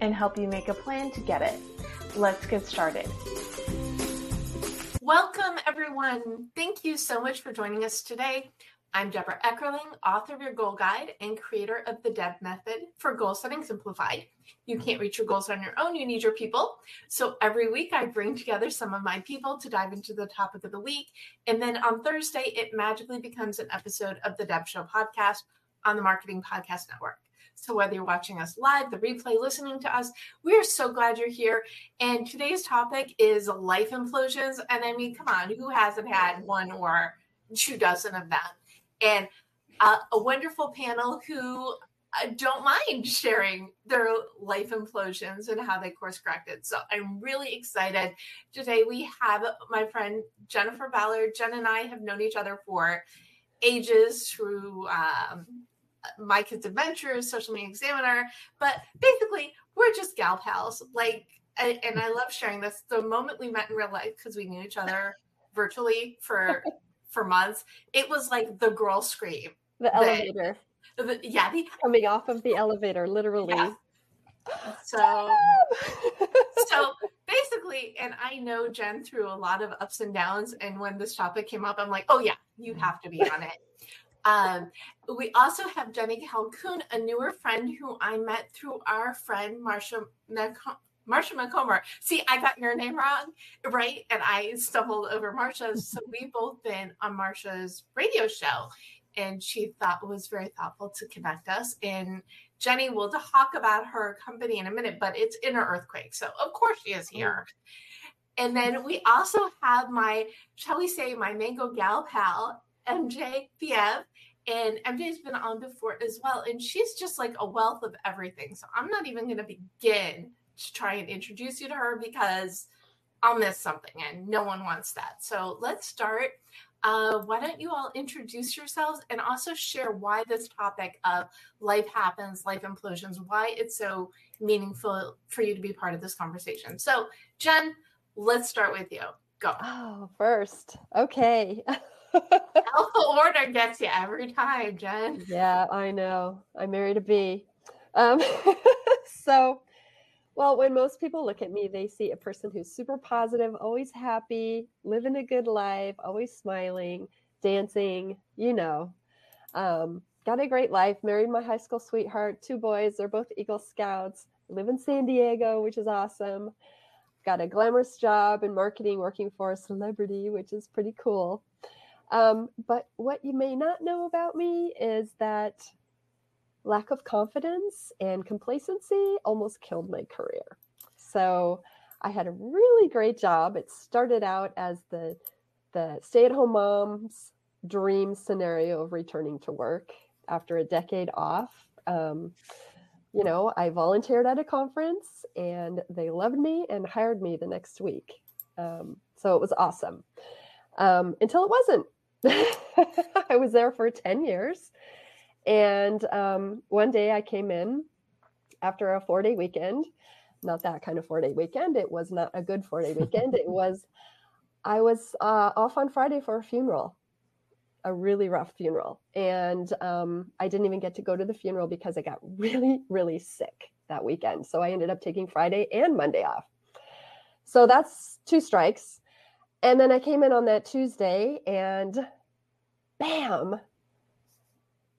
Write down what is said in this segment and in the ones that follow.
and help you make a plan to get it. Let's get started. Welcome, everyone. Thank you so much for joining us today. I'm Debra Eckerling, author of Your Goal Guide and creator of the Deb Method for Goal Setting Simplified. You can't reach your goals on your own, you need your people. So every week I bring together some of my people to dive into the topic of the week. And then on Thursday, it magically becomes an episode of the Deb Show podcast on the Marketing Podcast Network. So, whether you're watching us live, the replay, listening to us, we are so glad you're here. And today's topic is life implosions. And I mean, come on, who hasn't had one or two dozen of them? And uh, a wonderful panel who uh, don't mind sharing their life implosions and how they course corrected. So I'm really excited. Today we have my friend Jennifer Ballard. Jen and I have known each other for ages through um, my kids' adventures, social media examiner. But basically, we're just gal pals. Like, and I love sharing this. The moment we met in real life, because we knew each other virtually for for months, it was like the girl scream. The elevator. The, yeah, the, coming off of the elevator, literally. Yeah. So, so basically, and I know Jen through a lot of ups and downs. And when this topic came up, I'm like, oh yeah, you have to be on it. Um, we also have Jenny Calhoun, a newer friend who I met through our friend Marsha Marsha McComber. See, I got your name wrong, right? And I stumbled over Marsha's. So we've both been on Marsha's radio show, and she thought it was very thoughtful to connect us. And Jenny will talk about her company in a minute, but it's Inner Earthquake. So of course she is here. And then we also have my, shall we say, my mango gal pal, MJ Fievre. And MJ's been on before as well. And she's just like a wealth of everything. So I'm not even going to begin to try and introduce you to her because I'll miss something and no one wants that. So let's start. Uh, why don't you all introduce yourselves and also share why this topic of life happens, life implosions, why it's so meaningful for you to be part of this conversation. So, Jen, let's start with you. Go. Oh, first. Okay. Alpha order gets you every time, Jen. Yeah, I know. I married a bee. Um, so, well, when most people look at me, they see a person who's super positive, always happy, living a good life, always smiling, dancing, you know. Um, got a great life, married my high school sweetheart, two boys, they're both Eagle Scouts, live in San Diego, which is awesome. Got a glamorous job in marketing, working for a celebrity, which is pretty cool. Um, but what you may not know about me is that lack of confidence and complacency almost killed my career. So I had a really great job. It started out as the the stay-at-home mom's dream scenario of returning to work after a decade off. Um, you know, I volunteered at a conference and they loved me and hired me the next week. Um, so it was awesome um, until it wasn't. I was there for 10 years. And um, one day I came in after a four day weekend, not that kind of four day weekend. It was not a good four day weekend. it was, I was uh, off on Friday for a funeral, a really rough funeral. And um, I didn't even get to go to the funeral because I got really, really sick that weekend. So I ended up taking Friday and Monday off. So that's two strikes. And then I came in on that Tuesday and bam,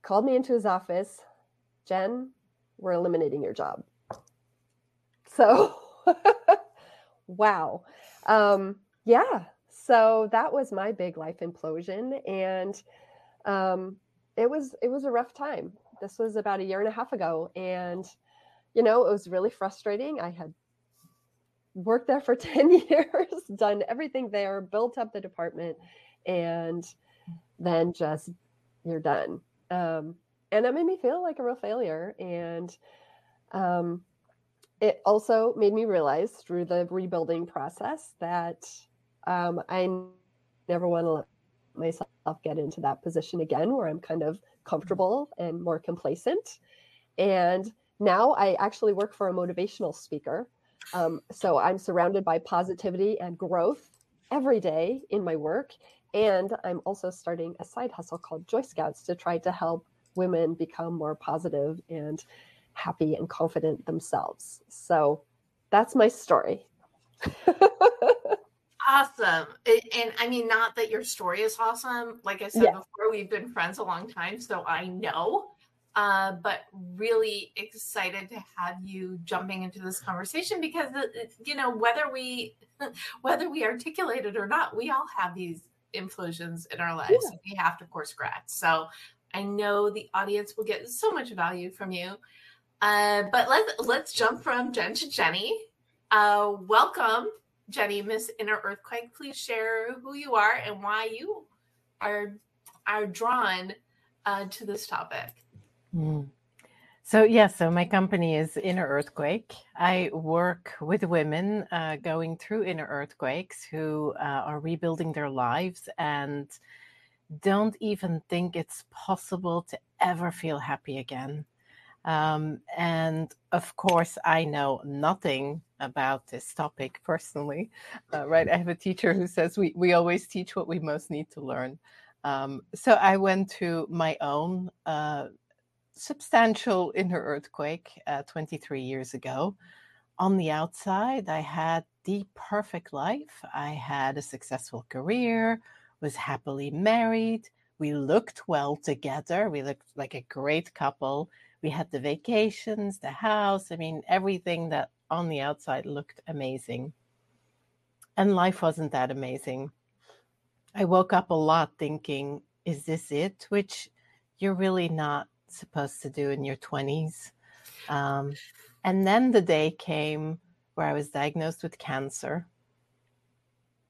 called me into his office. Jen, we're eliminating your job. So, wow. Um, yeah. So that was my big life implosion. And um, it was it was a rough time. This was about a year and a half ago. And, you know, it was really frustrating. I had worked there for 10 years, done everything there, built up the department, and then just you're done. Um, and that made me feel like a real failure. And um, it also made me realize through the rebuilding process that um, I never want to let myself get into that position again where I'm kind of comfortable and more complacent. And now I actually work for a motivational speaker. Um, so I'm surrounded by positivity and growth every day in my work. And I'm also starting a side hustle called Joy Scoutz to try to help women become more positive and happy and confident themselves. So that's my story. awesome. And I mean, not that your story is awesome. Like I said yeah. before, we've been friends a long time, so I know. Uh, but really excited to have you jumping into this conversation because uh, you know whether we whether we articulate it or not, we all have these implosions in our lives. Yeah. We have to course correct. So I know the audience will get so much value from you. Uh, but let's let's jump from Jen to Jenny. Uh, welcome, Jenny, Miss Inner Earthquake. Please share who you are and why you are are drawn uh, to this topic. Mm. So yeah, so my company is Inner Earthquake. I work with women uh, going through inner earthquakes who uh, are rebuilding their lives and don't even think it's possible to ever feel happy again. Um, and of course, I know nothing about this topic personally, uh, right? I have a teacher who says we, we always teach what we most need to learn. Um, so I went to my own uh, substantial inner earthquake uh, 23 years ago. On the outside, I had the perfect life. I had a successful career, was happily married. We looked well together. We looked like a great couple we had the vacations, the house. I mean, everything that on the outside looked amazing. And life wasn't that amazing. I woke up a lot thinking, is this it? Which you're really not supposed to do in your 20s. Um, and then the day came where I was diagnosed with cancer.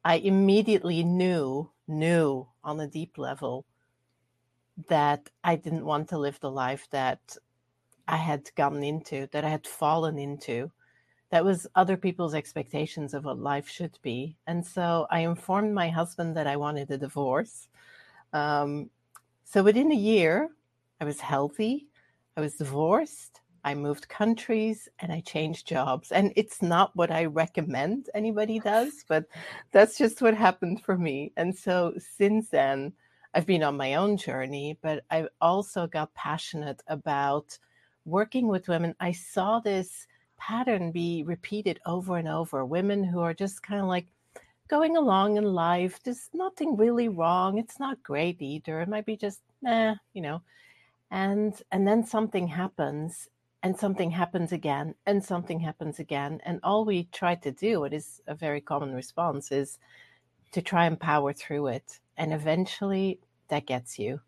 I immediately knew, knew on a deep level that I didn't want to live the life that I had gotten into, that I had fallen into. That was other people's expectations of what life should be. And so I informed my husband that I wanted a divorce. Um, so within a year, I was healthy, I was divorced, I moved countries, and I changed jobs. And it's not what I recommend anybody does, but that's just what happened for me. And so since then, I've been on my own journey, but I've also got passionate about working with women, I saw this pattern be repeated over and over. Women who are just kind of like going along in life, there's nothing really wrong. It's not great either. It might be just, eh, you know. And and then something happens and something happens again and something happens again. And all we try to do, it is a very common response, is to try and power through it. And eventually that gets you.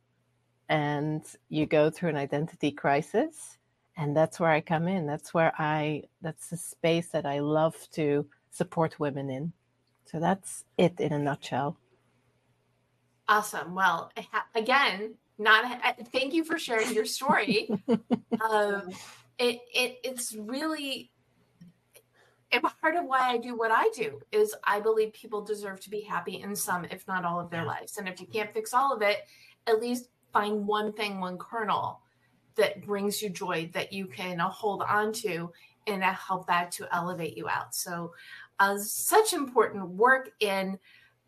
And you go through an identity crisis and that's where I come in. That's where I, that's the space that I love to support women in. So that's it in a nutshell. Awesome. Well, again, not thank you for sharing your story. um, it, it it's really and part of why I do what I do is I believe people deserve to be happy in some, if not all, of their lives. And if you can't fix all of it, at least find one thing, one kernel that brings you joy that you can hold on to and help that to elevate you out. So, uh, such important work in.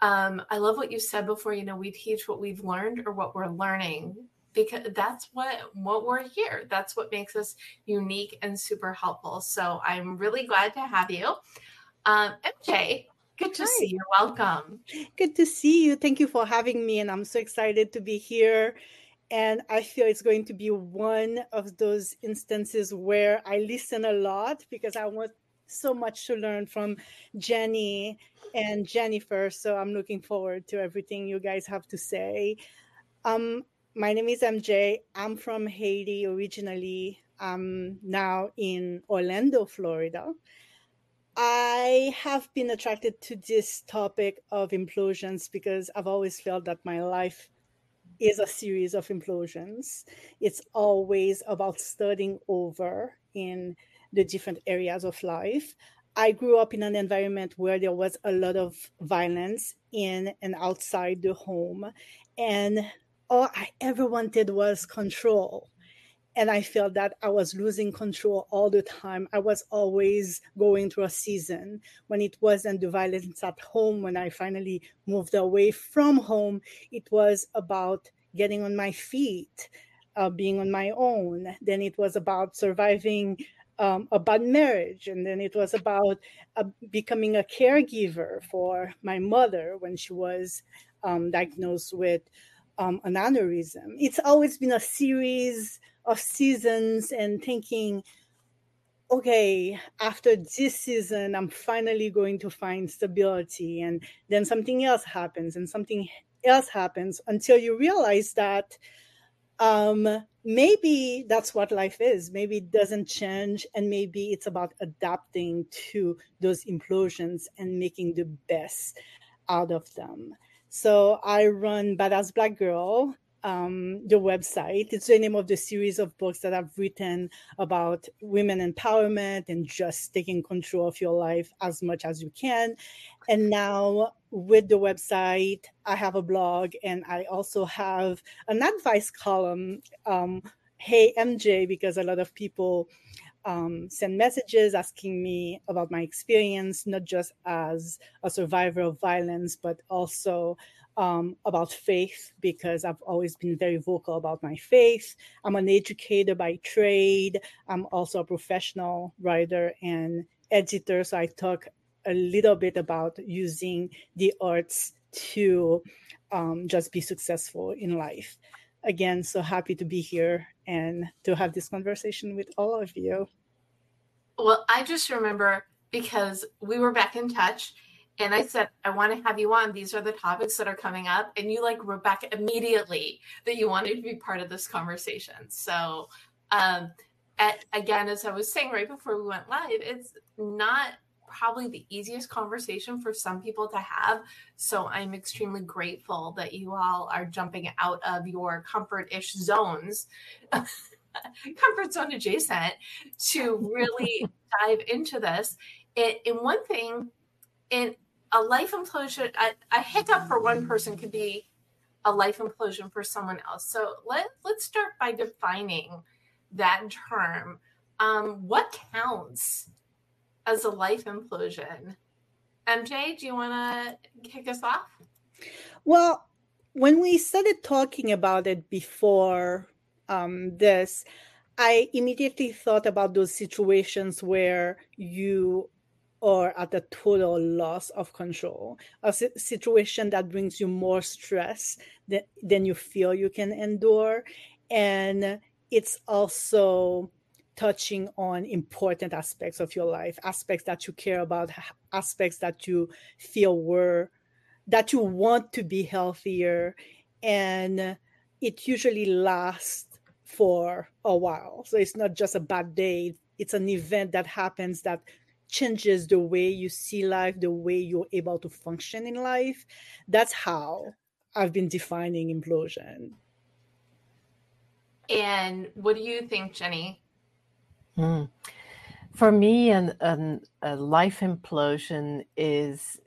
Um, I love what you said before. You know, we teach what we've learned or what we're learning because that's what what we're here. That's what makes us unique and super helpful. So I'm really glad to have you, um, MJ. Good to Hi. see you. Welcome. Good to see you. Thank you for having me, and I'm so excited to be here and I feel it's going to be one of those instances where I listen a lot because I want so much to learn from Jenny and Jennifer. So I'm looking forward to everything you guys have to say. Um, my name is MJ. I'm from Haiti originally. I'm now in Orlando, Florida. I have been attracted to this topic of implosions because I've always felt that my life is a series of implosions. It's always about starting over in the different areas of life. I grew up in an environment where there was a lot of violence in and outside the home. And all I ever wanted was control. And I felt that I was losing control all the time. I was always going through a season when it wasn't the violence at home. When I finally moved away from home, it was about getting on my feet, uh, being on my own. Then it was about surviving um, a bad marriage. And then it was about uh, becoming a caregiver for my mother when she was um, diagnosed with um, an aneurysm. It's always been a series of seasons and thinking, okay, after this season, I'm finally going to find stability. And then something else happens and something else happens until you realize that um, maybe that's what life is. Maybe it doesn't change, and maybe it's about adapting to those implosions and making the best out of them. So I run Badass Black Girl, um, the website. It's the name of the series of books that I've written about women empowerment and just taking control of your life as much as you can. And now with the website, I have a blog and I also have an advice column. Um, hey, MJ, because a lot of people um, send messages asking me about my experience, not just as a survivor of violence, but also um, about faith because I've always been very vocal about my faith. I'm an educator by trade. I'm also a professional writer and editor. So I talk a little bit about using the arts to um, just be successful in life. Again, so happy to be here and to have this conversation with all of you. Well, I just remember because we were back in touch and I said, I want to have you on. These are the topics that are coming up. And you like wrote back immediately that you wanted to be part of this conversation. So, um, at, again, as I was saying right before we went live, it's not probably the easiest conversation for some people to have. So I'm extremely grateful that you all are jumping out of your comfort ish zones. comfort zone adjacent to really dive into this. It, and one thing in a life implosion, a, a hiccup for one person could be a life implosion for someone else. So let, let's start by defining that term. Um, what counts as a life implosion? MJ, do you want to kick us off? Well, when we started talking about it before um, this, I immediately thought about those situations where you are at a total loss of control, a situation that brings you more stress than, than you feel you can endure. And it's also touching on important aspects of your life, aspects that you care about, aspects that you feel were, that you want to be healthier. And it usually lasts for a while. So it's not just a bad day, it's an event that happens that changes the way you see life, the way you're able to function in life. That's how I've been defining implosion. And what do you think, Jenny? Hmm. For me, an, an, a life implosion is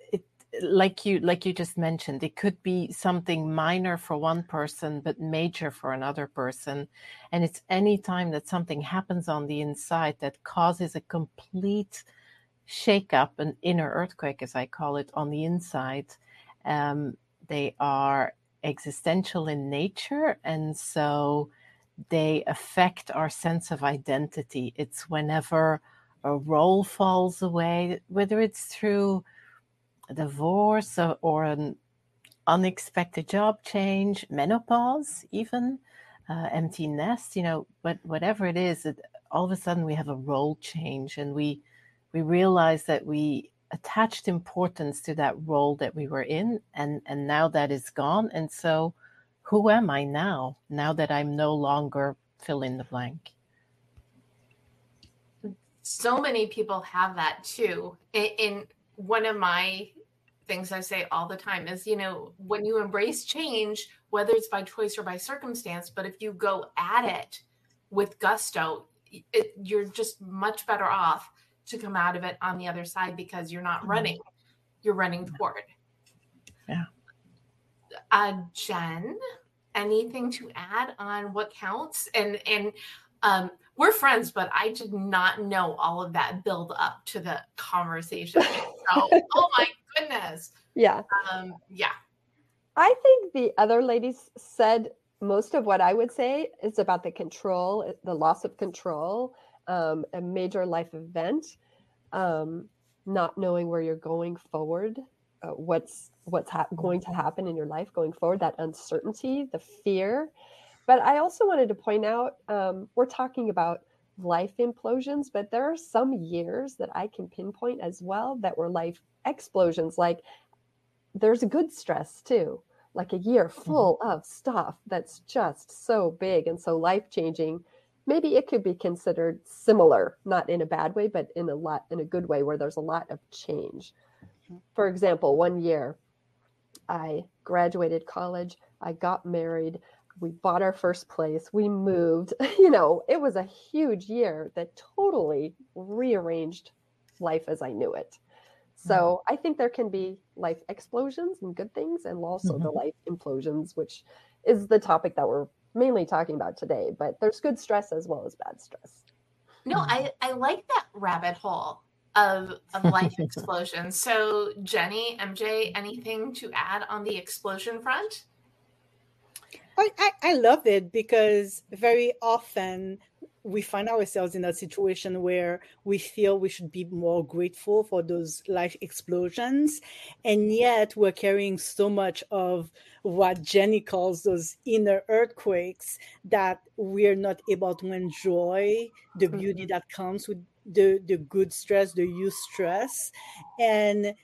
like you like you just mentioned it could be something minor for one person but major for another person and it's any time that something happens on the inside that causes a complete shake up an inner earthquake as i call it on the inside um, they are existential in nature and so they affect our sense of identity. It's whenever a role falls away whether it's through divorce or, or an unexpected job change, menopause, even uh, empty nest, you know, but whatever it is, it, all of a sudden we have a role change and we we realize that we attached importance to that role that we were in and and now that is gone. And so who am i now now that i'm no longer fill in the blank so many people have that too in, one of my things i say all the time is you know when you embrace change whether it's by choice or by circumstance but if you go at it with gusto it, you're just much better off to come out of it on the other side because you're not mm-hmm. running, you're running toward. Yeah. Uh, Jen, anything to add on what counts? And and um, we're friends, but I did not know all of that build up to the conversation. So, oh my goodness. Yeah. Um, yeah. I think the other ladies said most of what I would say is about the control, the loss of control um, a major life event, um, not knowing where you're going forward, uh, what's what's ha- going to happen in your life going forward, that uncertainty, the fear. But I also wanted to point out um, we're talking about life implosions, but there are some years that I can pinpoint as well that were life explosions. Like there's good stress too, like a year mm-hmm. full mm-hmm. of stuff that's just so big and so life changing maybe it could be considered similar, not in a bad way, but in a lot in a good way where there's a lot of change. For example, one year I graduated college, I got married, we bought our first place, we moved. You know, it was a huge year that totally rearranged life as I knew it. So mm-hmm. I think there can be life explosions and good things, and also mm-hmm. the life implosions, which is the topic that we're mainly talking about today, but there's good stress as well as bad stress. No, I, I like that rabbit hole of, of life explosions. So, Jenny, MJ, anything to add on the explosion front? I, I, I love it because very often we find ourselves in a situation where we feel we should be more grateful for those life explosions and yet we're carrying so much of what jenny calls those inner earthquakes that we're not able to enjoy the beauty mm-hmm. that comes with the the good stress the eustress and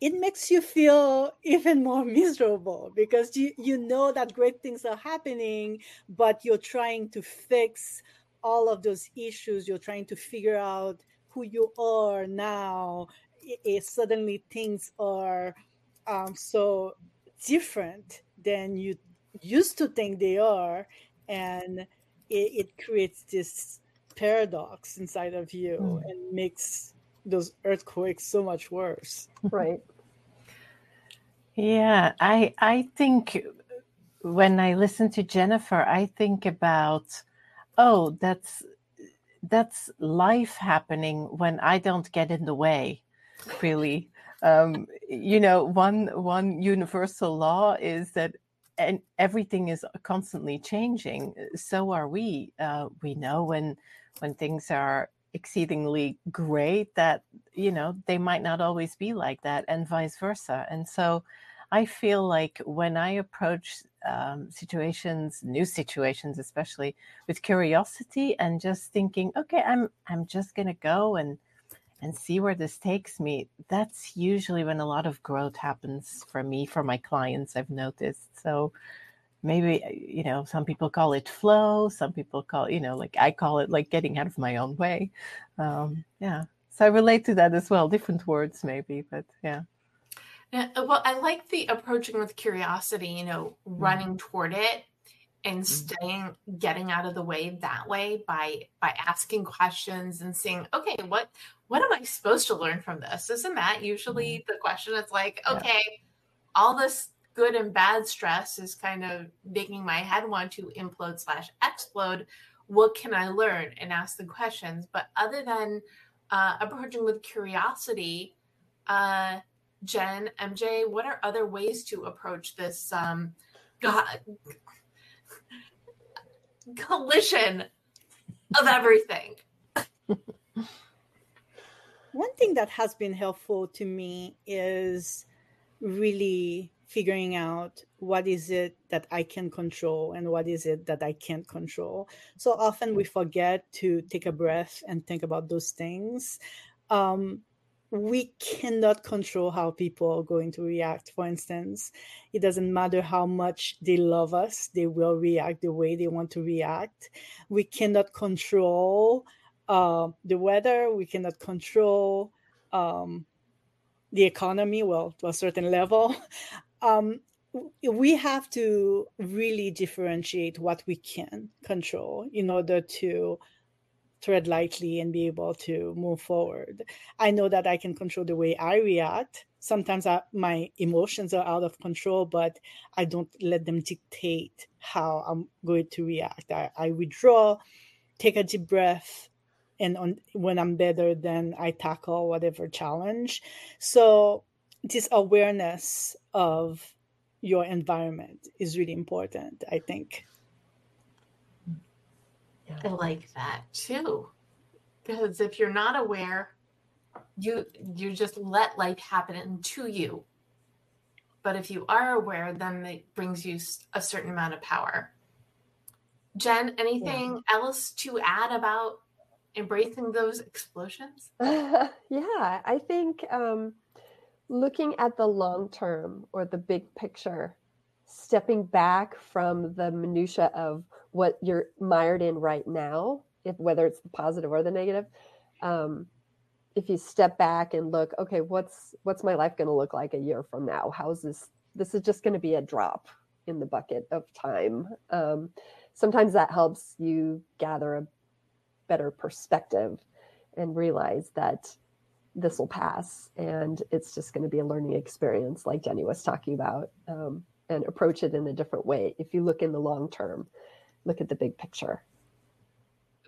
it makes you feel even more miserable because you you know that great things are happening but you're trying to fix all of those issues. You're trying to figure out who you are now. It, it suddenly things are um, so different than you used to think they are and it, it creates this paradox inside of you mm. and makes those earthquakes so much worse. Right. Yeah i i think when i listen to jennifer i think about oh that's that's life happening when i don't get in the way really. Um, you know one one universal law is that and everything is constantly changing. So are we. Uh, we know when when things are exceedingly great that you know they might not always be like that and vice versa and so i feel like when i approach um, situations, new situations, especially with curiosity and just thinking, okay, I'm I'm just gonna go and and see where this takes me. That's usually when a lot of growth happens for me, for my clients. I've noticed. So maybe uh, you know some people call it flow some people call you know like i call it like getting out of my own way um yeah so i relate to that as well different words maybe but yeah yeah, uh, well, I like the approaching with curiosity, you know, mm-hmm. running toward it and mm-hmm. staying getting out of the way that way by by asking questions and saying, okay, what what am I supposed to learn from this? Isn't that usually mm-hmm. the question? It's like, okay, yeah. all this good and bad stress is kind of making my head want to implode slash explode. What can I learn? And ask the questions. But other than uh, approaching with curiosity, uh, Jen, MJ, what are other ways to approach this um, God, collision of everything? One thing that has been helpful to me is really figuring out what is it that I can control and what is it that I can't control. So often we forget to take a breath and think about those things um, we cannot control how people are going to react. For instance, it doesn't matter how much they love us, they will react the way they want to react. We cannot control uh, the weather, we cannot control um, the economy, well, to a certain level. Um, we have to really differentiate what we can control in order to tread lightly and be able to move forward. I know that I can control the way I react. Sometimes I, my emotions are out of control, but I don't let them dictate how I'm going to react. I, I withdraw, take a deep breath, and on, when I'm better, then I tackle whatever challenge. So, this awareness of your environment is really important, I think. I like that too. Because if you're not aware, you you just let life happen to you. But if you are aware, then it brings you a certain amount of power. Jen, anything yeah. else to add about embracing those explosions? yeah, I think um, looking at the long term or the big picture, stepping back from the minutia of what you're mired in right now, if whether it's the positive or the negative, um, if you step back and look, okay, what's what's my life going to look like a year from now? How's this? This is just going to be a drop in the bucket of time. Um, sometimes that helps you gather a better perspective and realize that this will pass and it's just going to be a learning experience like jenny was talking about um, and approach it in a different way if you look in the long term look at the big picture.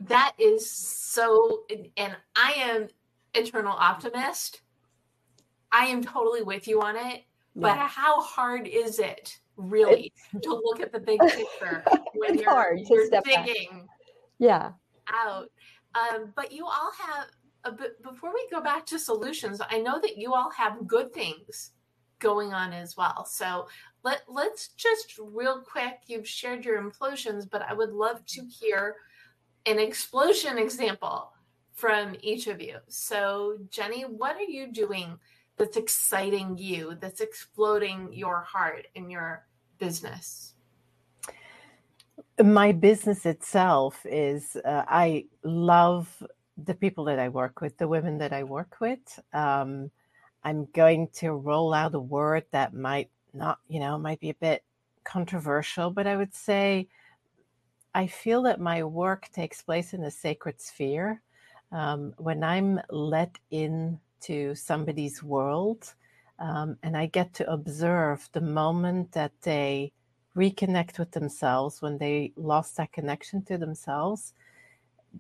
That is so, and I am internal optimist. I am totally with you on it. But how hard is it really it's, to look at the big picture when you're, hard you're digging yeah. out? Um, but you all have, a bit, before we go back to solutions, I know that you all have good things going on as well. So let let's just real quick. You've shared your implosions, but I would love to hear an explosion example from each of you. So Jenny, what are you doing that's exciting you? That's exploding your heart in your business? My business itself is uh, I love the people that I work with, the women that I work with. Um, I'm going to roll out a word that might not, you know, might be a bit controversial, but I would say I feel that my work takes place in a sacred sphere. Um, when I'm let into somebody's world um, and I get to observe the moment that they reconnect with themselves, when they lost that connection to themselves,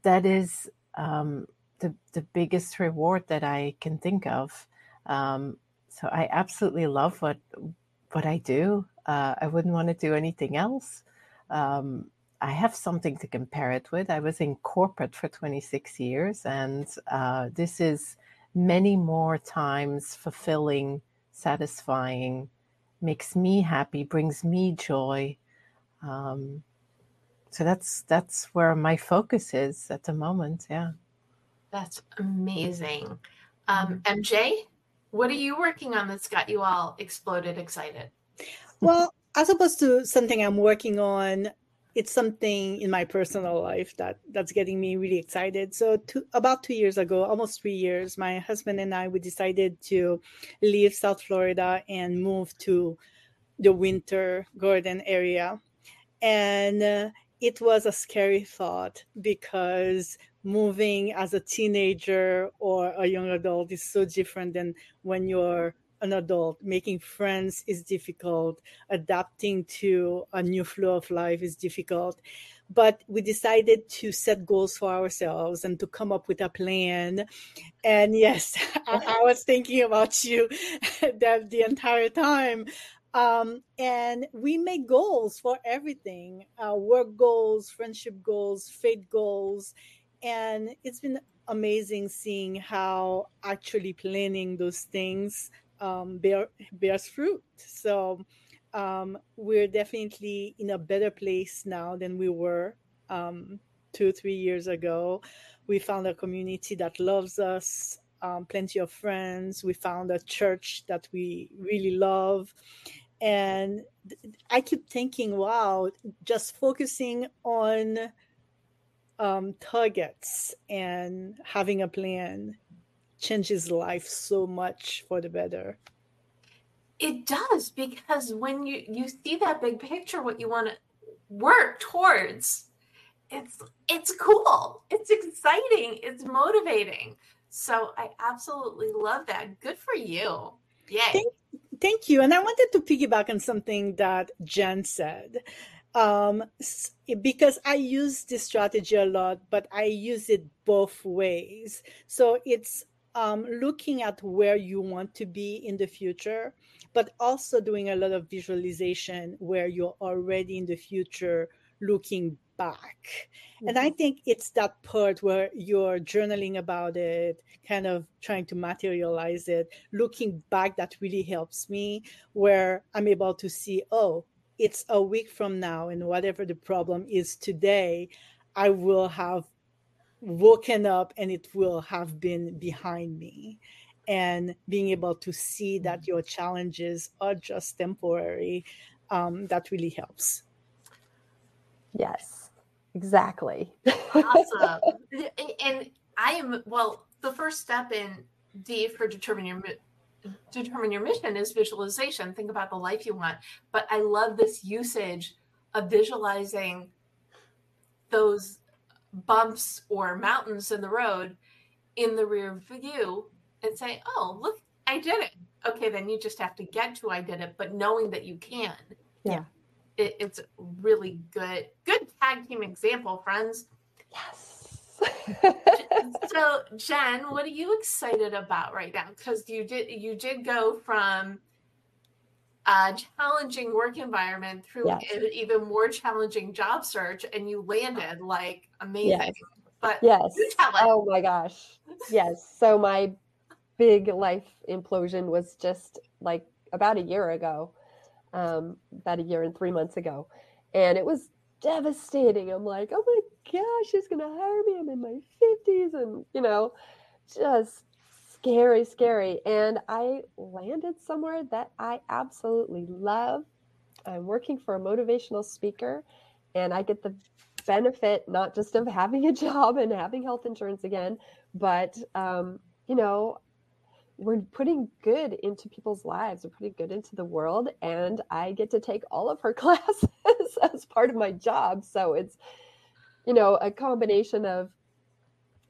that is um, the, the biggest reward that I can think of. Um, so I absolutely love what what I do. Uh, I wouldn't want to do anything else. Um, I have something to compare it with. I was in corporate for 26 years, and uh, this is many more times fulfilling, satisfying, makes me happy, brings me joy. Um, so that's that's where my focus is at the moment. Yeah, that's amazing. Um, MJ, what are you working on that's got you all exploded excited? Well, as opposed to something I'm working on, it's something in my personal life that that's getting me really excited. So, two, about two years ago, almost three years, my husband and I we decided to leave South Florida and move to the Winter Garden area, and uh, it was a scary thought because moving as a teenager or a young adult is so different than when you're an adult. Making friends is difficult. Adapting to a new flow of life is difficult. But we decided to set goals for ourselves and to come up with a plan. And yes, I, I was thinking about you that the entire time. Um, and we make goals for everything uh, work goals, friendship goals, faith goals and it's been amazing seeing how actually planning those things um, bear, bears fruit. So um, we're definitely in a better place now than we were um, two, three years ago. We found a community that loves us. um, plenty of friends. We found a church that we really love. And I keep thinking, wow, just focusing on um, targets and having a plan changes life so much for the better. It does because when you you see that big picture, what you want to work towards, it's it's cool, it's exciting, it's motivating. So I absolutely love that. Good for you. Yay. Thank, thank you. And I wanted to piggyback on something that Jen said um, because I use this strategy a lot, but I use it both ways. So it's um, looking at where you want to be in the future, but also doing a lot of visualization where you're already in the future looking back. Mm-hmm. And I mm-hmm. think it's that part where you're journaling about it, kind of trying to materialize it, looking back that really helps me, where I'm able to see, oh, it's a week from now, and whatever the problem is today, I will have woken up and it will have been behind me and being able to see that mm-hmm. your challenges are just temporary um, that really helps yes exactly awesome and i am well the first step in d for determine your determine your mission is visualization think about the life you want but i love this usage of visualizing those bumps or mountains in the road in the rear view and say, oh, look, I did it. Okay, then you just have to get to I did it, but knowing that you can. Yeah. It, it's really good, good tag team example, friends. Yes. so Jen, what are you excited about right now? Because you did you did go from a challenging work environment through yes. an even more challenging job search and you landed like amazing. Yes. But yes. Oh my gosh. Yes. So my big life implosion was just like about a year ago. Um, about a year and three months ago. And it was devastating. I'm like, oh my gosh, she's gonna hire me. I'm in my 50s and you know, just scary, scary. And I landed somewhere that I absolutely love. I'm working for a motivational speaker, and I get the benefit not just of having a job and having health insurance again, but, um, you know, we're putting good into people's lives. We're putting good into the world, and I get to take all of her classes as part of my job. So it's, you know, a combination of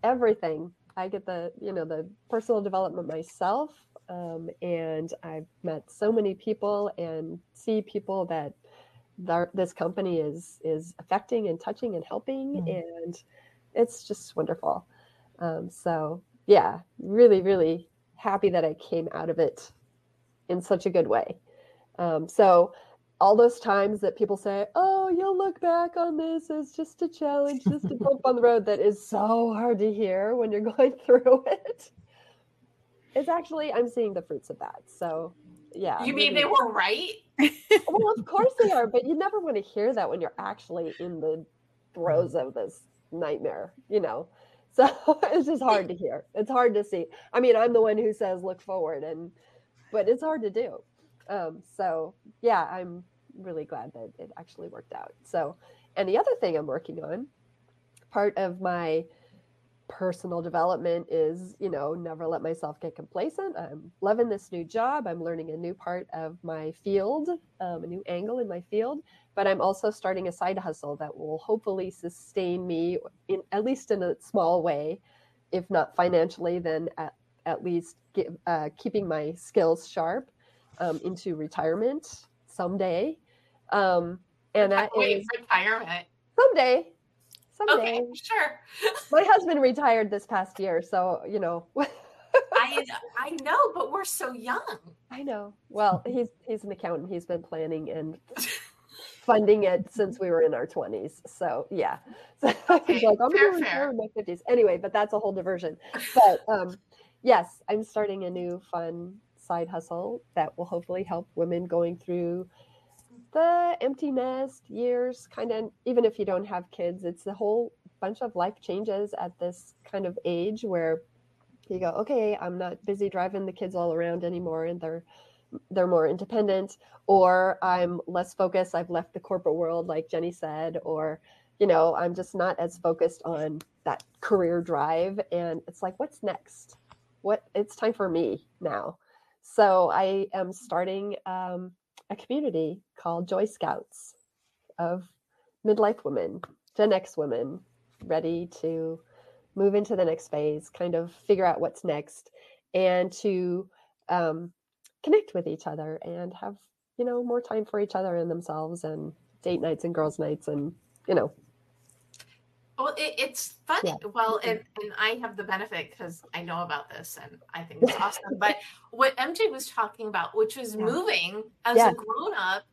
everything I get the you know the personal development myself, um, and I've met so many people and see people that this company is is affecting and touching and helping, mm and it's just wonderful. Um, so yeah, really, really happy that I came out of it in such a good way. Um, so all those times that people say, "Oh, you'll look back on this as just a challenge, just a bump on the road," that is so hard to hear when you're going through it. It's actually I'm seeing the fruits of that. So, yeah. You mean they were right? well, of course they are, but you never want to hear that when you're actually in the throes of this nightmare, you know. So it's just hard to hear. It's hard to see. I mean, I'm the one who says look forward, and but it's hard to do. Um, so yeah, I'm really glad that it actually worked out. So, and the other thing I'm working on, part of my personal development is, you know, never let myself get complacent. I'm loving this new job. I'm learning a new part of my field, um, a new angle in my field. But I'm also starting a side hustle that will hopefully sustain me, in at least in a small way, if not financially, then at, at least get, uh, keeping my skills sharp um, into retirement someday. Um, and that is retirement someday. Someday, okay, sure. my husband retired this past year, so you know. I I know, but we're so young. I know. Well, he's he's an accountant. He's been planning and funding it since we were in our twenties. So yeah. So okay, like, I'm going to retire in my fifties. Anyway, but that's a whole diversion. But um, yes, I'm starting a new fun side hustle that will hopefully help women going through the empty nest years kind of even if you don't have kids it's a whole bunch of life changes at this kind of age where You go, okay, I'm not busy driving the kids all around anymore and they're they're more independent or I'm less focused. I've left the corporate world like Jenny said or you know, I'm just not as focused on that career drive and it's like what's next? What it's time for me now. So I am starting um, a community called Joy Scoutz of midlife women, Gen X women, ready to move into the next phase, kind of figure out what's next, and to um, connect with each other and have you know more time for each other and themselves and date nights and girls' nights and you know well, it, it's funny. Yeah. Well, mm-hmm. and, and I have the benefit because I know about this and I think it's awesome. But what MJ was talking about, which was yeah. moving as yeah. a grown up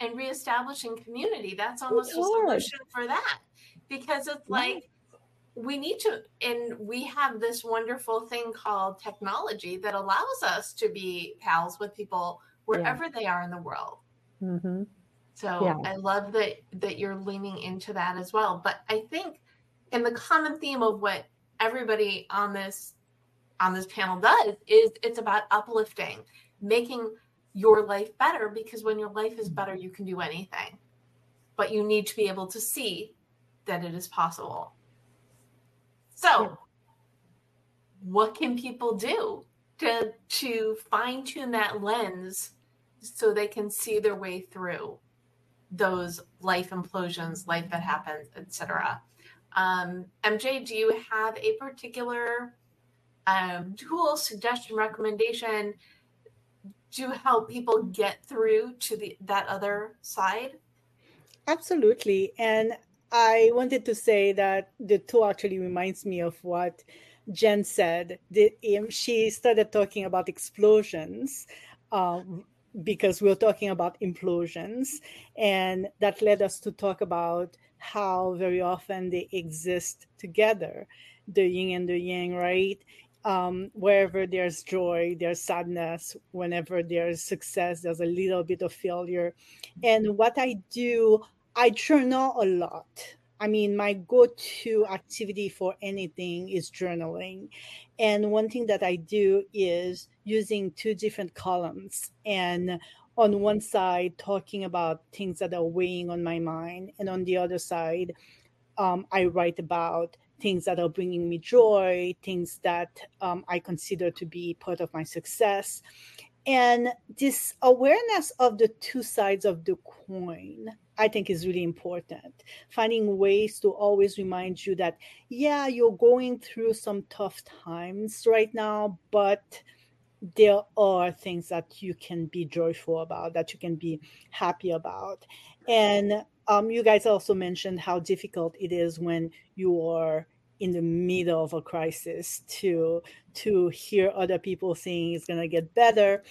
and reestablishing community, that's almost a solution for that. Because it's like we need to, and we have this wonderful thing called technology that allows us to be pals with people wherever they are in the world. Mm-hmm. So yeah. I love that that you're leaning into that as well. But I think and the common theme of what everybody on this on this panel does is it's about uplifting, making your life better because when your life is better, you can do anything. But you need to be able to see that it is possible. So, yeah. what can people do to to fine tune that lens so they can see their way through those life implosions, life that happens, etc. Um, MJ, do you have a particular um, tool, suggestion, recommendation to help people get through to the that other side? Absolutely, and I wanted to say that the tool actually reminds me of what Jen said. The, um, she started talking about explosions. Um, because we are talking about implosions, and that led us to talk about how very often they exist together the yin and the yang right um, wherever there's joy there's sadness whenever there's success there's a little bit of failure and what i do i journal a lot I mean, my go to activity for anything is journaling. And one thing that I do is using two different columns. And on one side talking about things that are weighing on my mind and on the other side um, i write about things that are bringing me joy things that um, i consider to be part of my success and this awareness of the two sides of the coin i think is really important finding ways to always remind you that yeah you're going through some tough times right now but there are things that you can be joyful about, that you can be happy about. And um, you guys also mentioned how difficult it is when you are in the middle of a crisis to to hear other people saying it's going to get better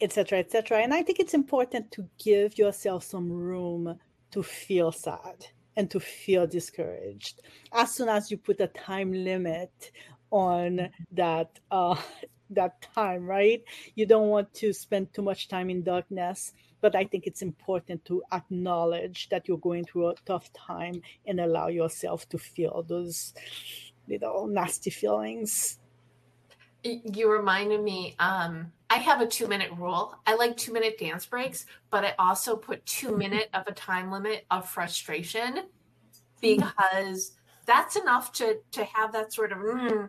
etc etc and i think it's important to give yourself some room to feel sad and to feel discouraged. As soon as you put a time limit on that uh, that time, right? You don't want to spend too much time in darkness, but I think it's important to acknowledge that you're going through a tough time and allow yourself to feel those little nasty feelings. You reminded me, um, I have a two minute rule. I like two minute dance breaks, but I also put two minute of a time limit of frustration because that's enough to to have that sort of mm,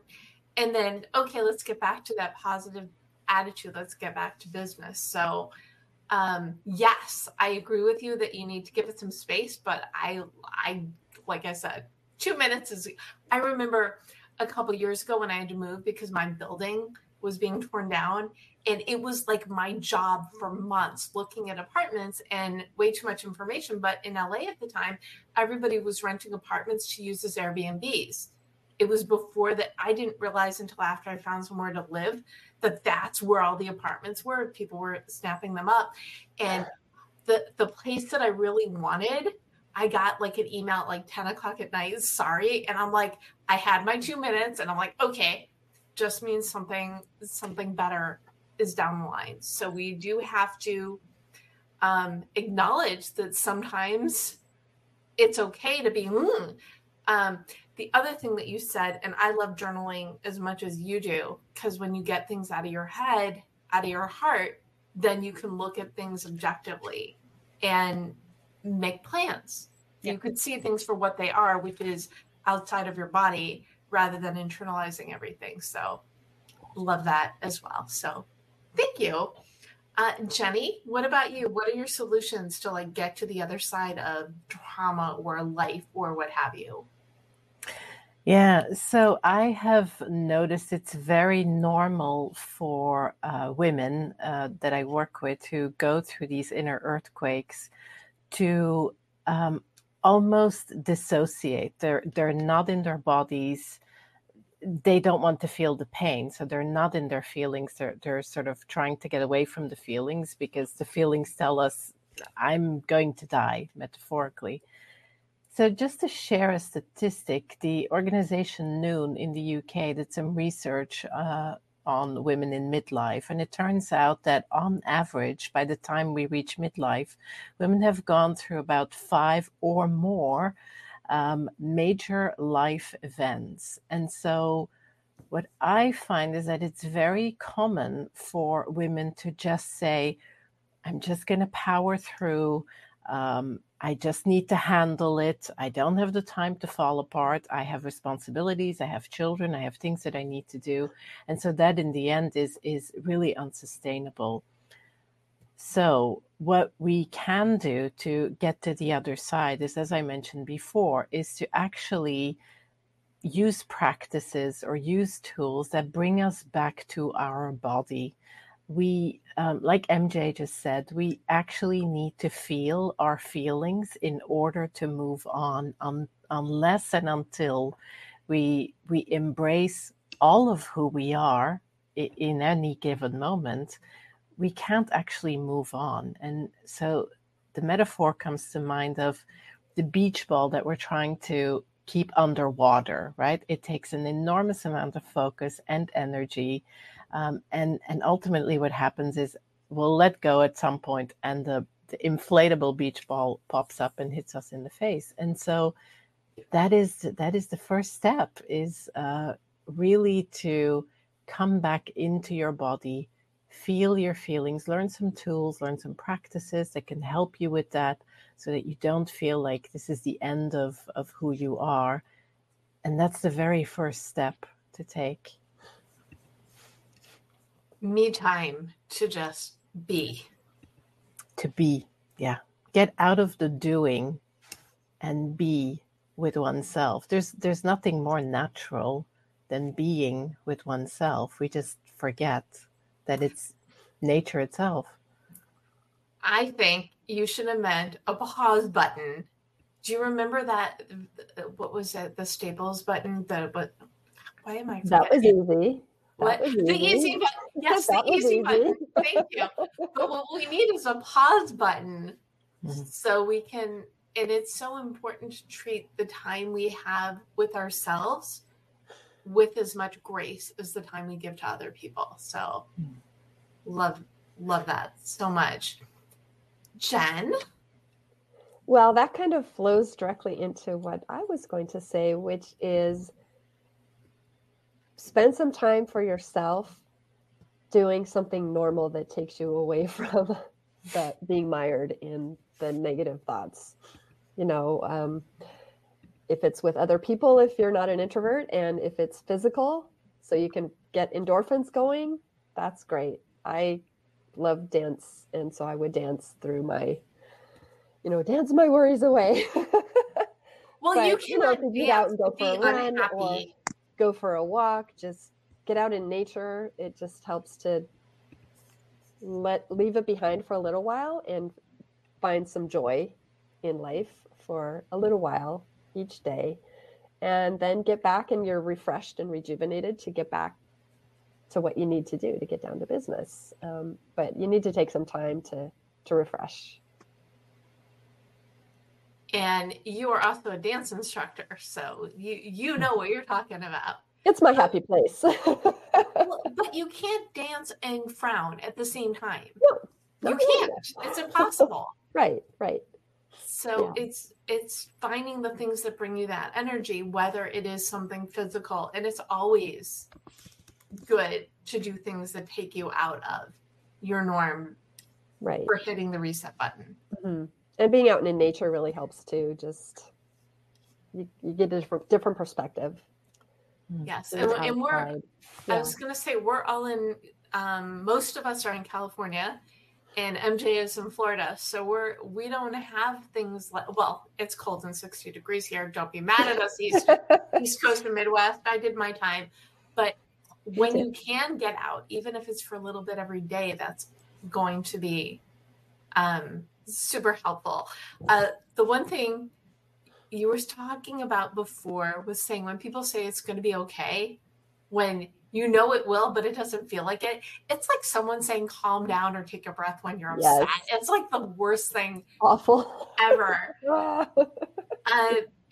and then okay let's get back to that positive attitude let's get back to business so um yes i agree with you that you need to give it some space but i i like i said two minutes is i remember a couple years ago when i had to move because my building was being torn down and it was like my job for months looking at apartments and way too much information but in la at the time everybody was renting apartments to use as airbnbs it was before that I didn't realize until after I found somewhere to live that that's where all the apartments were. People were snapping them up. And the the place that I really wanted, I got like an email at like 10 o'clock at night. Sorry. And I'm like, I had my two minutes and I'm like, okay, just means something something better is down the line. So we do have to um, acknowledge that sometimes it's okay to be mm. um, the other thing that you said, and I love journaling as much as you do, because when you get things out of your head, out of your heart, then you can look at things objectively and make plans. Yeah. You could see things for what they are, which is outside of your body rather than internalizing everything. So, love that as well. So, thank you. Uh, Jenny, what about you? What are your solutions to like get to the other side of trauma or life or what have you? Yeah, so I have noticed it's very normal for uh, women uh, that I work with who go through these inner earthquakes to um, almost dissociate. They're they're not in their bodies. They don't want to feel the pain, so they're not in their feelings. They're they're sort of trying to get away from the feelings because the feelings tell us I'm going to die, metaphorically. So, just to share a statistic, the organization Noon in the UK did some research uh, on women in midlife, and it turns out that on average, by the time we reach midlife, women have gone through about five or more um, major life events. And so, what I find is that it's very common for women to just say, I'm just going to power through. Um, I just need to handle it. I don't have the time to fall apart. I have responsibilities. I have children. I have things that I need to do. And so that in the end is is really unsustainable. So what we can do to get to the other side is as I mentioned before is to actually use practices or use tools that bring us back to our body we, um, like MJ just said, we actually need to feel our feelings in order to move on, um, unless and until we we embrace all of who we are in any given moment, we can't actually move on. And so the metaphor comes to mind of the beach ball that we're trying to keep underwater, right? It takes an enormous amount of focus and energy um, and and ultimately, what happens is we'll let go at some point, and the, the inflatable beach ball pops up and hits us in the face. And so that is that is the first step is uh, really to come back into your body feel your feelings learn some tools learn some practices that can help you with that so that you don't feel like this is the end of of who you are and that's the very first step to take me time to just be. To be, yeah. Get out of the doing and be with oneself. There's there's nothing more natural than being with oneself. We just forget that it's nature itself. I think you should amend a pause button. Do you remember that? What was it? The Staples button. The what? Why am I? Forgetting? That was easy. What the easy button? Yes, the easy, easy, button. Thank you. But what we need is a pause button mm-hmm. so we can. And it's so important to treat the time we have with ourselves with as much grace as the time we give to other people. So, mm. love love that so much, Jen. Well, that kind of flows directly into what I was going to say, which is spend some time for yourself doing something normal that takes you away from that being mired in the negative thoughts you know um, if it's with other people if you're not an introvert and if it's physical so you can get endorphins going that's great i love dance and so i would dance through my you know dance my worries away well but, you can you know, get out and go for a run unhappy. or go for a walk, just get out in nature. It just helps to let leave it behind for a little while and find some joy in life for a little while each day. And then get back and you're refreshed and rejuvenated to get back to what you need to do to get down to business. Um, but you need to take some time to to refresh. And you are also a dance instructor so you you know what you're talking about it's my happy place. But you can't dance and frown at the same time. No, no you can't. It's impossible. Right right. So yeah. it's it's finding the things that bring you that energy, whether it is something physical, and it's always good to do things that take you out of your norm right. for hitting the reset button. Mm-hmm. and being out in nature really helps too just you, you get a different, different perspective. Yes and, and, we're yeah. i was going to say we're all in um, most of us are in california and mj is in florida so we're we don't have things like well it's cold and 60 degrees here. Don't be mad at us east east coast and midwest. I did my time. But when you can get out even if it's for a little bit every day that's going to be um, super helpful. Uh, the one thing you were talking about before was saying when people say it's going to be okay, when you know it will, but it doesn't feel like it. It's like someone saying calm down or take a breath when you're upset. Yes. It's like the worst thing awful ever. uh,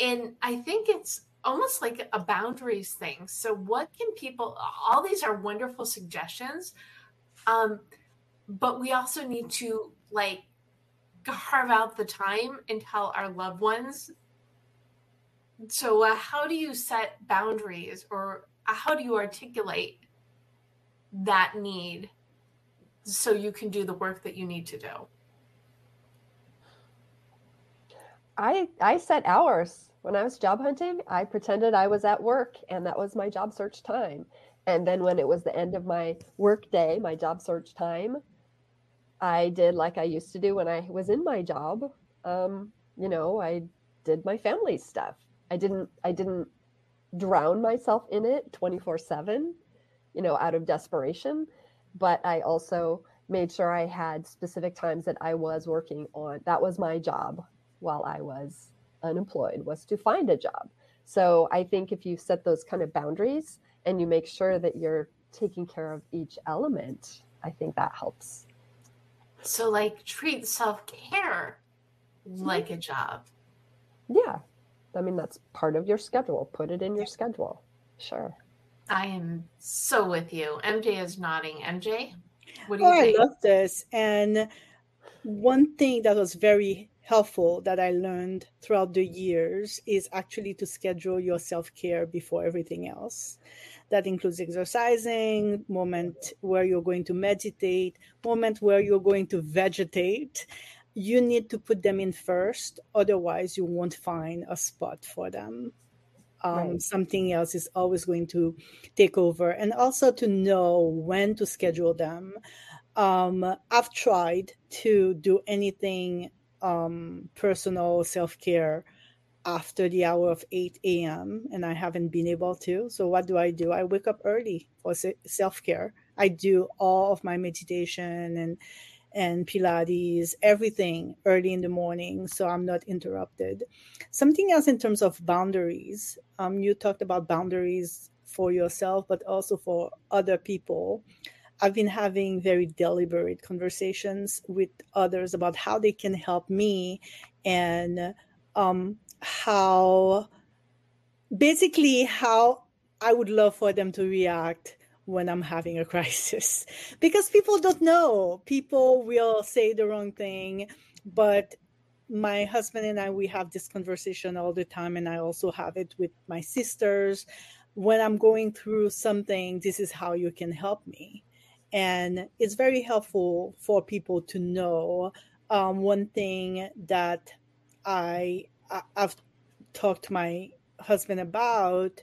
and I think it's almost like a boundaries thing. So what can people all these are wonderful suggestions. Um, but we also need to like carve out the time and tell our loved ones so uh, how do you set boundaries or uh, how do you articulate that need so you can do the work that you need to do i i set hours when i was job hunting i pretended i was at work and that was my job search time and then when it was the end of my work day my job search time I did like I used to do when I was in my job. Um, you know, I did my family stuff. I didn't I didn't drown myself in it 24/7, you know, out of desperation, but I also made sure I had specific times that I was working on. That was my job while I was unemployed was to find a job. So I think if you set those kind of boundaries and you make sure that you're taking care of each element, I think that helps so, like, treat self care mm-hmm. like a job. Yeah. I mean, that's part of your schedule. Put it in your schedule. Sure. I am so with you. MJ is nodding. MJ, what do you oh, think? I love this. And one thing that was very helpful that I learned throughout the years is actually to schedule your self care before everything else. That includes exercising, moment where you're going to meditate, moment where you're going to vegetate. You need to put them in first, otherwise, you won't find a spot for them. Um, right. Something else is always going to take over, and also to know when to schedule them. Um, I've tried to do anything um, personal self care after the hour of 8 a.m. and I haven't been able to. So, what do I do? I wake up early for self care. I do all of my meditation and and Pilates, everything early in the morning, so I'm not interrupted. Something else in terms of boundaries. Um, you talked about boundaries for yourself, but also for other people. I've been having very deliberate conversations with others about how they can help me and um, how basically how I would love for them to react when I'm having a crisis. Because people don't know. People will say the wrong thing, but my husband and I we have this conversation all the time and I also have it with my sisters. When I'm going through something this is how you can help me. And it's very helpful for people to know um, one thing that I I've talked to my husband about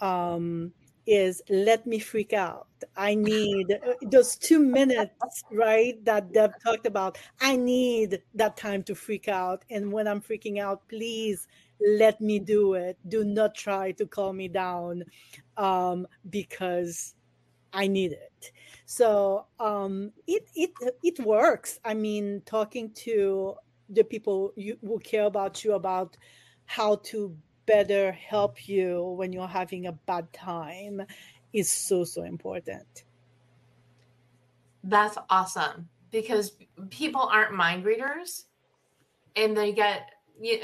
um, is let me freak out. I need uh, those two minutes, right? That Deb talked about. I need that time to freak out. And when I'm freaking out, please let me do it. Do not try to calm me down um, because I need it. So um, it it it works. I mean, talking to the people you, who care about you about how to better help you when you're having a bad time is so so important. That's awesome because people aren't mind readers and they get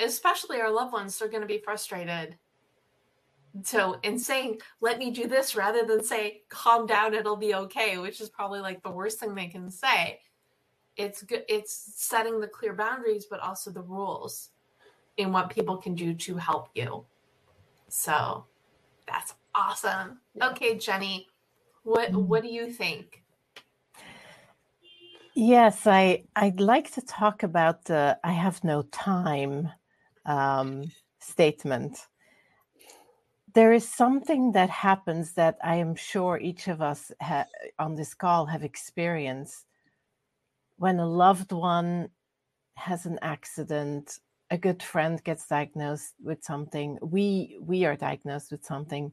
especially our loved ones they're going to be frustrated. So in saying let me do this rather than say calm down it'll be okay which is probably like the worst thing they can say. It's good it's setting the clear boundaries but also the rules in what people can do to help you. So that's awesome. Okay, Jenny, what Mm. what do you think? Yes, I I'd like to talk about the "I have no time" um, statement. There is something that happens that I am sure each of us ha- on this call have experienced when a loved one has an accident, a good friend gets diagnosed with something, we we are diagnosed with something.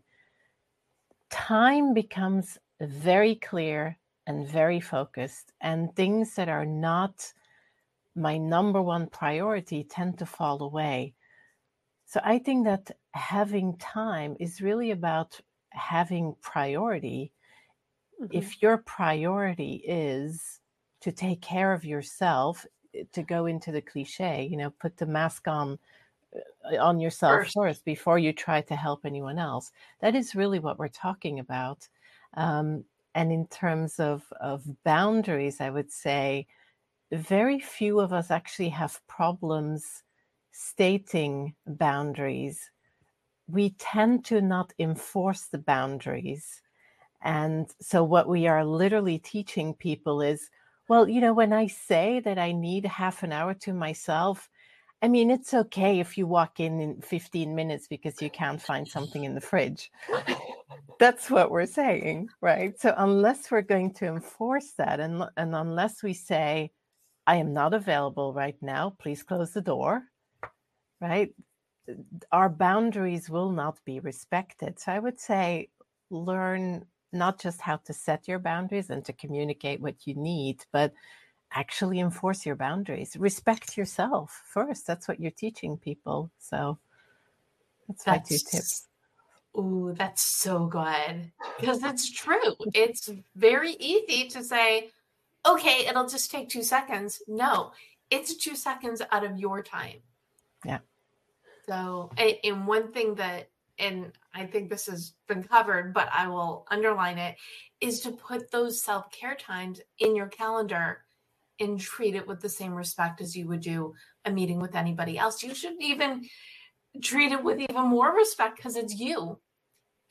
Time becomes very clear and very focused, and things that are not my number one priority tend to fall away. So I think that having time is really about having priority. Mhm. If your priority is to take care of yourself, to go into the cliche, you know, put the mask on uh, on yourself First. first before you try to help anyone else. That is really what we're talking about. Um, and in terms of, of boundaries, I would say very few of us actually have problems stating boundaries. We tend to not enforce the boundaries. And so, what we are literally teaching people is well, you know, when I say that I need half an hour to myself, I mean, it's okay if you walk in in 15 minutes because you can't find something in the fridge. That's what we're saying, right? So, unless we're going to enforce that, and, and unless we say, I am not available right now, please close the door, right? Our boundaries will not be respected. So, I would say, learn not just how to set your boundaries and to communicate what you need, but actually enforce your boundaries. Respect yourself first. That's what you're teaching people. So that's my two tips. Ooh, that's so good. Because it's true. It's very easy to say, okay, it'll just take two seconds. No, it's two seconds out of your time. Yeah. So, and, and one thing that, and I think this has been covered, but I will underline it, is to put those self care times in your calendar and treat it with the same respect as you would do a meeting with anybody else. You should even treat it with even more respect because it's you.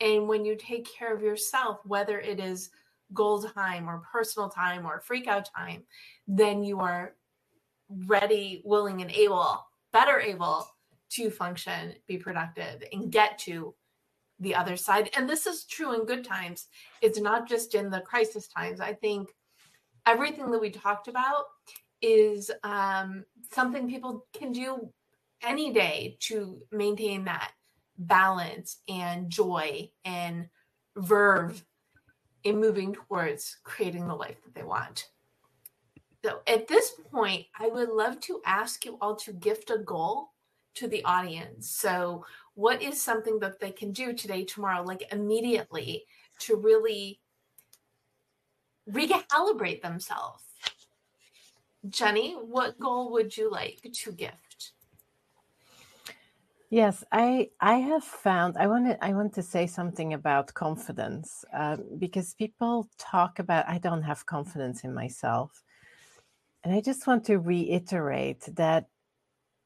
And when you take care of yourself, whether it is goal time or personal time or freak out time, then you are ready, willing, and able, better able to function, be productive, and get to the other side. And this is true in good times. It's not just in the crisis times. I think everything that we talked about is um, something people can do any day to maintain that balance and joy and verve in moving towards creating the life that they want. So at this point, I would love to ask you all to gift a goal to the audience. So, what is something that they can do today, tomorrow, like immediately to really recalibrate themselves? Jenny, what goal would you like to gift? Yes, I I have found I want to I want to say something about confidence um, because people talk about I don't have confidence in myself, and I just want to reiterate that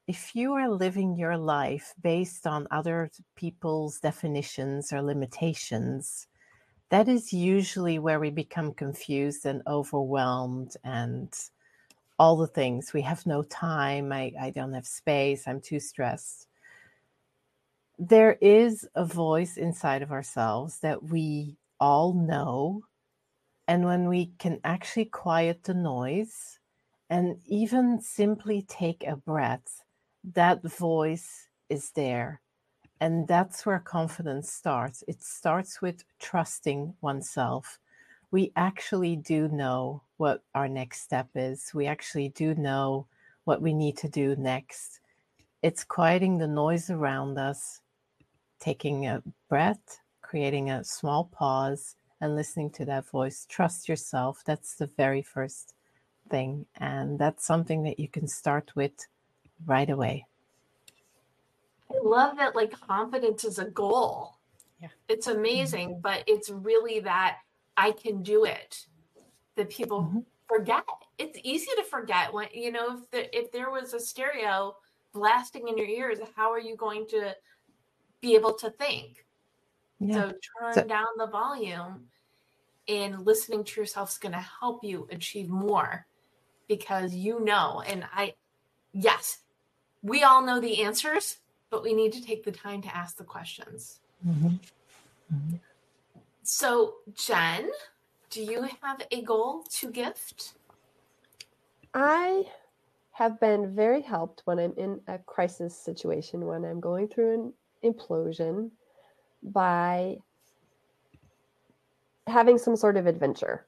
if you are living your life based on other people's definitions or limitations, that is usually where we become confused and overwhelmed and all the things. We have no time. I, I don't have space. I'm too stressed. There is a voice inside of ourselves that we all know. And when we can actually quiet the noise and even simply take a breath, that voice is there. And that's where confidence starts. It starts with trusting oneself. We actually do know what our next step is. We actually do know what we need to do next. It's quieting the noise around us, taking a breath, creating a small pause, and listening to that voice. Trust yourself. That's the very first thing. And that's something that you can start with right away. I love that like confidence is a goal. Yeah. It's amazing, but it's really that I can do it that people Mhm. forget. It's easy to forget when you know if the, if there was a stereo blasting in your ears, how are you going to be able to think? Yeah. So turn so- down the volume and listening to yourself is going to help you achieve more because you know and I yes, we all know the answers, but we need to take the time to ask the questions. Mm-hmm. Mm-hmm. So, Jen, do you have a goal to gift? I have been very helped when I'm in a crisis situation, when I'm going through an implosion, by having some sort of adventure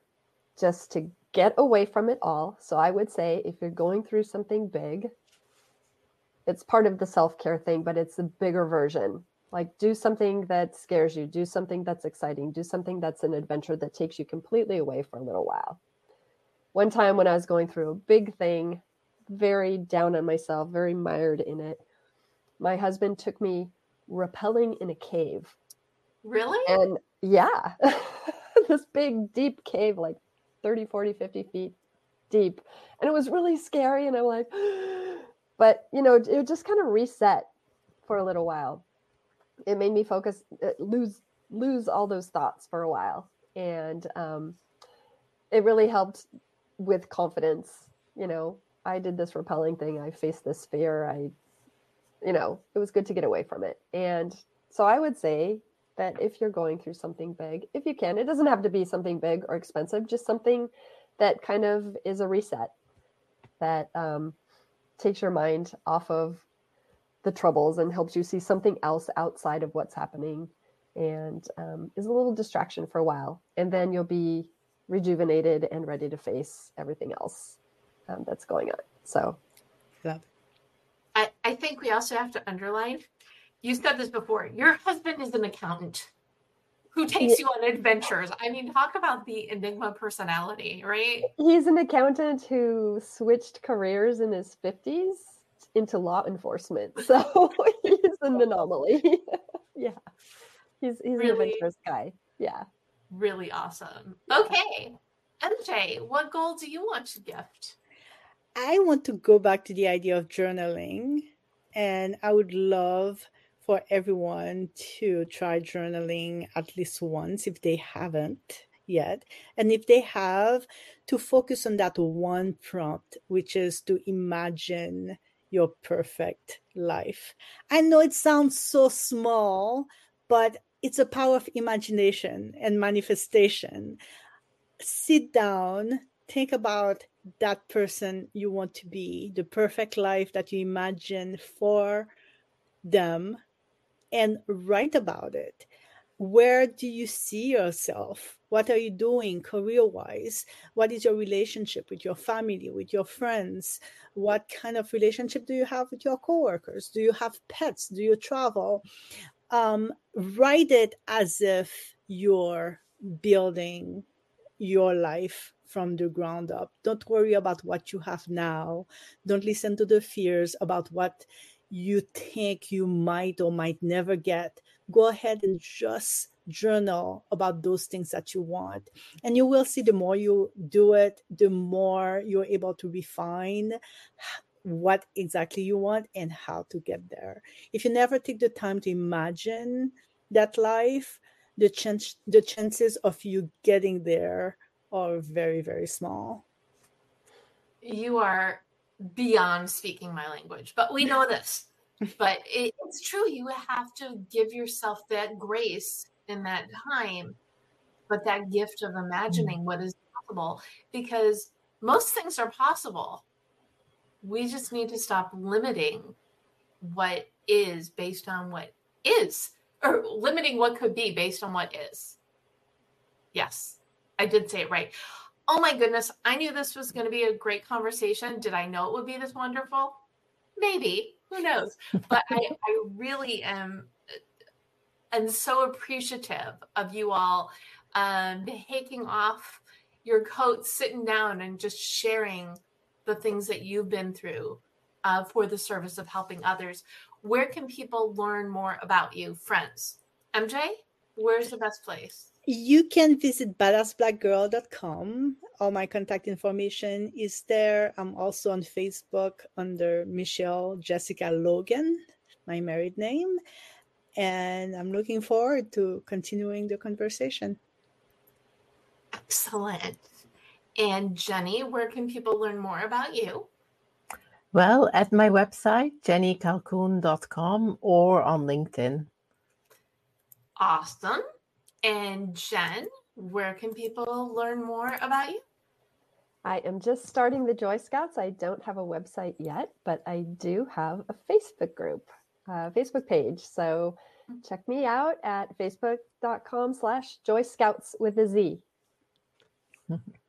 just to get away from it all. So I would say if you're going through something big, it's part of the self-care thing, but it's a bigger version. Like do something that scares you, do something that's exciting, do something that's an adventure that takes you completely away for a little while. One time when I was going through a big thing, very down on myself, very mired in it, my husband took me rappelling in a cave. Really? And yeah, this big, deep cave, like 30, 40, 50 feet deep. And it was really scary. And I'm like, but you know, it just kind of reset for a little while. It made me focus, uh, lose, lose all those thoughts for a while. And um, it really helped with confidence. You know, I did this repelling thing. I faced this fear. I, you know, it was good to get away from it. And so I would say that if you're going through something big, if you can, it doesn't have to be something big or expensive, just something that kind of is a reset that um, takes your mind off of the troubles and helps you see something else outside of what's happening and um, is a little distraction for a while. And then you'll be rejuvenated and ready to face everything else um, that's going on. So, love. I, I think we also have to underline you said this before your husband is an accountant who takes you on adventures. I mean, talk about the enigma personality, right? He's an accountant who switched careers in his 50s into law enforcement. So he's an anomaly. yeah. He's he's really, an adventurous guy. Yeah. Really awesome. Okay. MJ, what goal do you want to gift? I want to go back to the idea of journaling and I would love for everyone to try journaling at least once if they haven't yet. And if they have, to focus on that one prompt, which is to imagine your perfect life. I know it sounds so small, but it's a power of imagination and manifestation. Sit down, think about that person you want to be, the perfect life that you imagine for them, and write about it. Where do you see yourself? What are you doing career wise? What is your relationship with your family, with your friends? What kind of relationship do you have with your coworkers? Do you have pets? Do you travel? Um, write it as if you're building your life from the ground up. Don't worry about what you have now. Don't listen to the fears about what you think you might or might never get, go ahead and just journal about those things that you want. And you will see the more you do it, the more you're able to refine what exactly you want and how to get there. If you never take the time to imagine that life, the chance the chances of you getting there are very very small. You are beyond speaking my language, but we know this. but it, it's true. You have to give yourself that grace in that time, but that gift of imagining mm. what is possible because most things are possible. We just need to stop limiting what is based on what is, or limiting what could be based on what is. Yes, I did say it right. Oh my goodness, I knew this was going to be a great conversation. Did I know it would be this wonderful? Maybe. Who knows? But I, I really am and so appreciative of you all um, taking off your coats, sitting down, and just sharing the things that you've been through uh, for the service of helping others. Where can people learn more about you, friends? MJ, where's the best place? You can visit badassblackgirl.com. All my contact information is there. I'm also on Facebook under Michelle Jessica Logan, my married name. And I'm looking forward to continuing the conversation. Excellent. And Jenny, where can people learn more about you? Well, at my website, jennycalcoen.com or on LinkedIn. Awesome. And Jen, where can people learn more about you? I am just starting the Joy Scoutz. I don't have a website yet, but I do have a Facebook group, a Facebook page. So mm. check me out at facebook.com slash Joy Scoutz with a Z.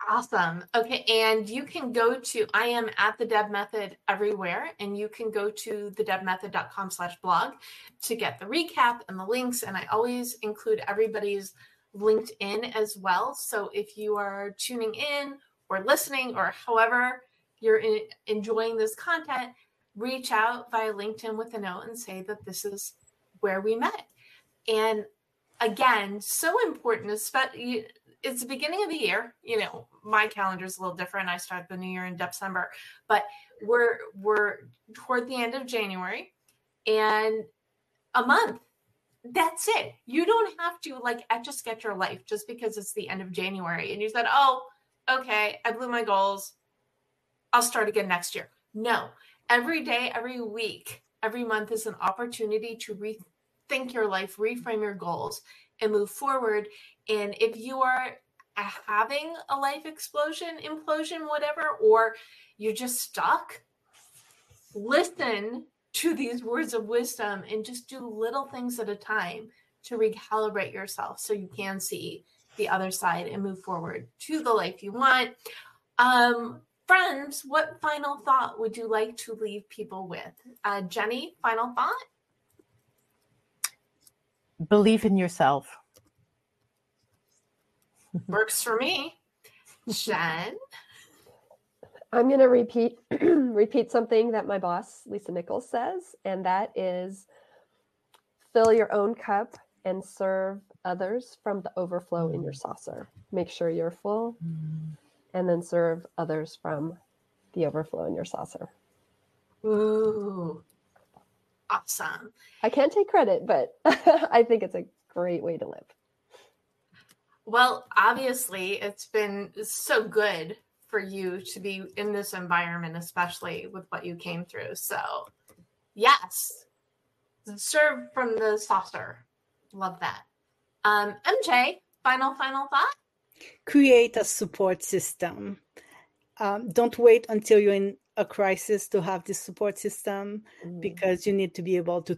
Awesome. Okay. And you can go to, I am at the Deb Method everywhere, and you can go to thedebmethod.com slash blog to get the recap and the links. And I always include everybody's LinkedIn as well. So if you are tuning in or listening or however you're in, enjoying this content, reach out via LinkedIn with a note and say that this is where we met. And again, so important, especially it's the beginning of the year. You know, my calendar is a little different. I start the new year in December, but we're we're toward the end of January and a month. That's it. You don't have to like a sketch your life just because it's the end of January and you said, "Oh, okay, I blew my goals. I'll start again next year." No. Every day, every week, every month is an opportunity to rethink your life, reframe your goals, and move forward. And if you are having a life explosion, implosion, whatever, or you're just stuck, listen to these words of wisdom and just do little things at a time to recalibrate yourself so you can see the other side and move forward to the life you want. Um, friends, what final thought would you like to leave people with? Uh, Jenny, final thought? Believe in yourself. Works for me. Jen? I'm going to repeat repeat something that my boss Lisa Nichols says, and that is fill your own cup and serve others from the overflow in your saucer. Make sure you're full, and then serve others from the overflow in your saucer. Ooh, awesome! I can't take credit, but I think it's a great way to live. Well, obviously, it's been so good for you to be in this environment, especially with what you came through. So, yes, serve from the saucer. Love that. Um, MJ, final, final thought? Create a support system. Um, don't wait until you're in a crisis to have this support system mm. because you need to be able to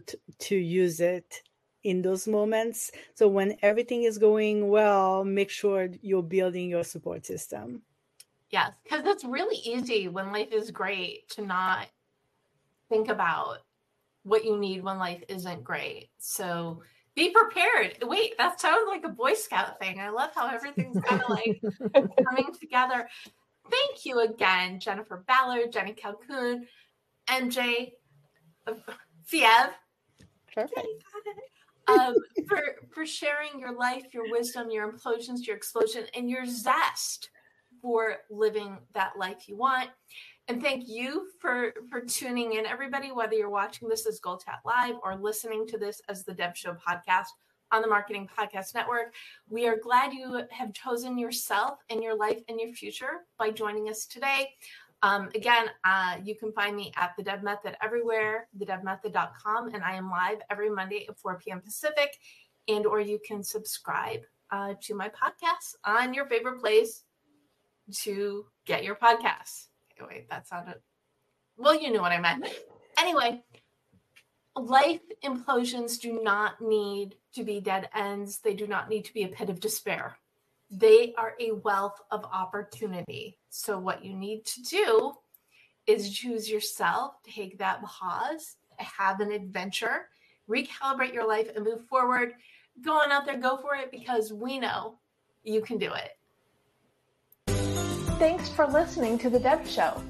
to use it in those moments. So when everything is going well, make sure you're building your support system. Yes, because it's really easy when life is great to not think about what you need when life isn't great. So be prepared. Wait, that sounds like a Boy Scout thing. I love how everything's kind of like coming together. Thank you again, Jennifer Ballard, Jenny Calcoen, MJ Fievre. Perfect um, for for sharing your life, your wisdom, your implosions, your explosion, and your zest for living that life you want. And thank you for for tuning in, everybody. Whether you're watching this as Goal Chat Live or listening to this as the Deb Show podcast on the Marketing Podcast Network, we are glad you have chosen yourself and your life and your future by joining us today. Um, again, uh, you can find me at the Deb Method everywhere, thedebmethod.com, and I am live every Monday at 4 p.m. Pacific. And or you can subscribe uh, to my podcast on your favorite place to get your podcasts. Okay, wait, that sounded well. You knew what I meant. Anyway, life implosions do not need to be dead ends. They do not need to be a pit of despair they are a wealth of opportunity. So, what you need to do is choose yourself, take that pause, have an adventure, recalibrate your life, and move forward. Go on out there, go for it because we know you can do it. Thanks for listening to The Deb Show.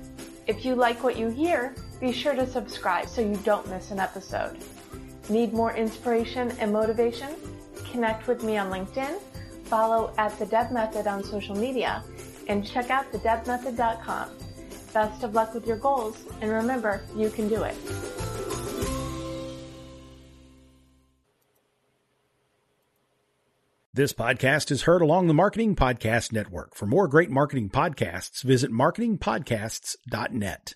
If you like what you hear, be sure to subscribe so you don't miss an episode. Need more inspiration and motivation? Connect with me on LinkedIn follow at The Deb Method on social media, and check out thedebmethod.com. Best of luck with your goals, and remember, you can do it. This podcast is heard along the Marketing Podcast Network. For more great marketing podcasts, visit marketingpodcasts.net.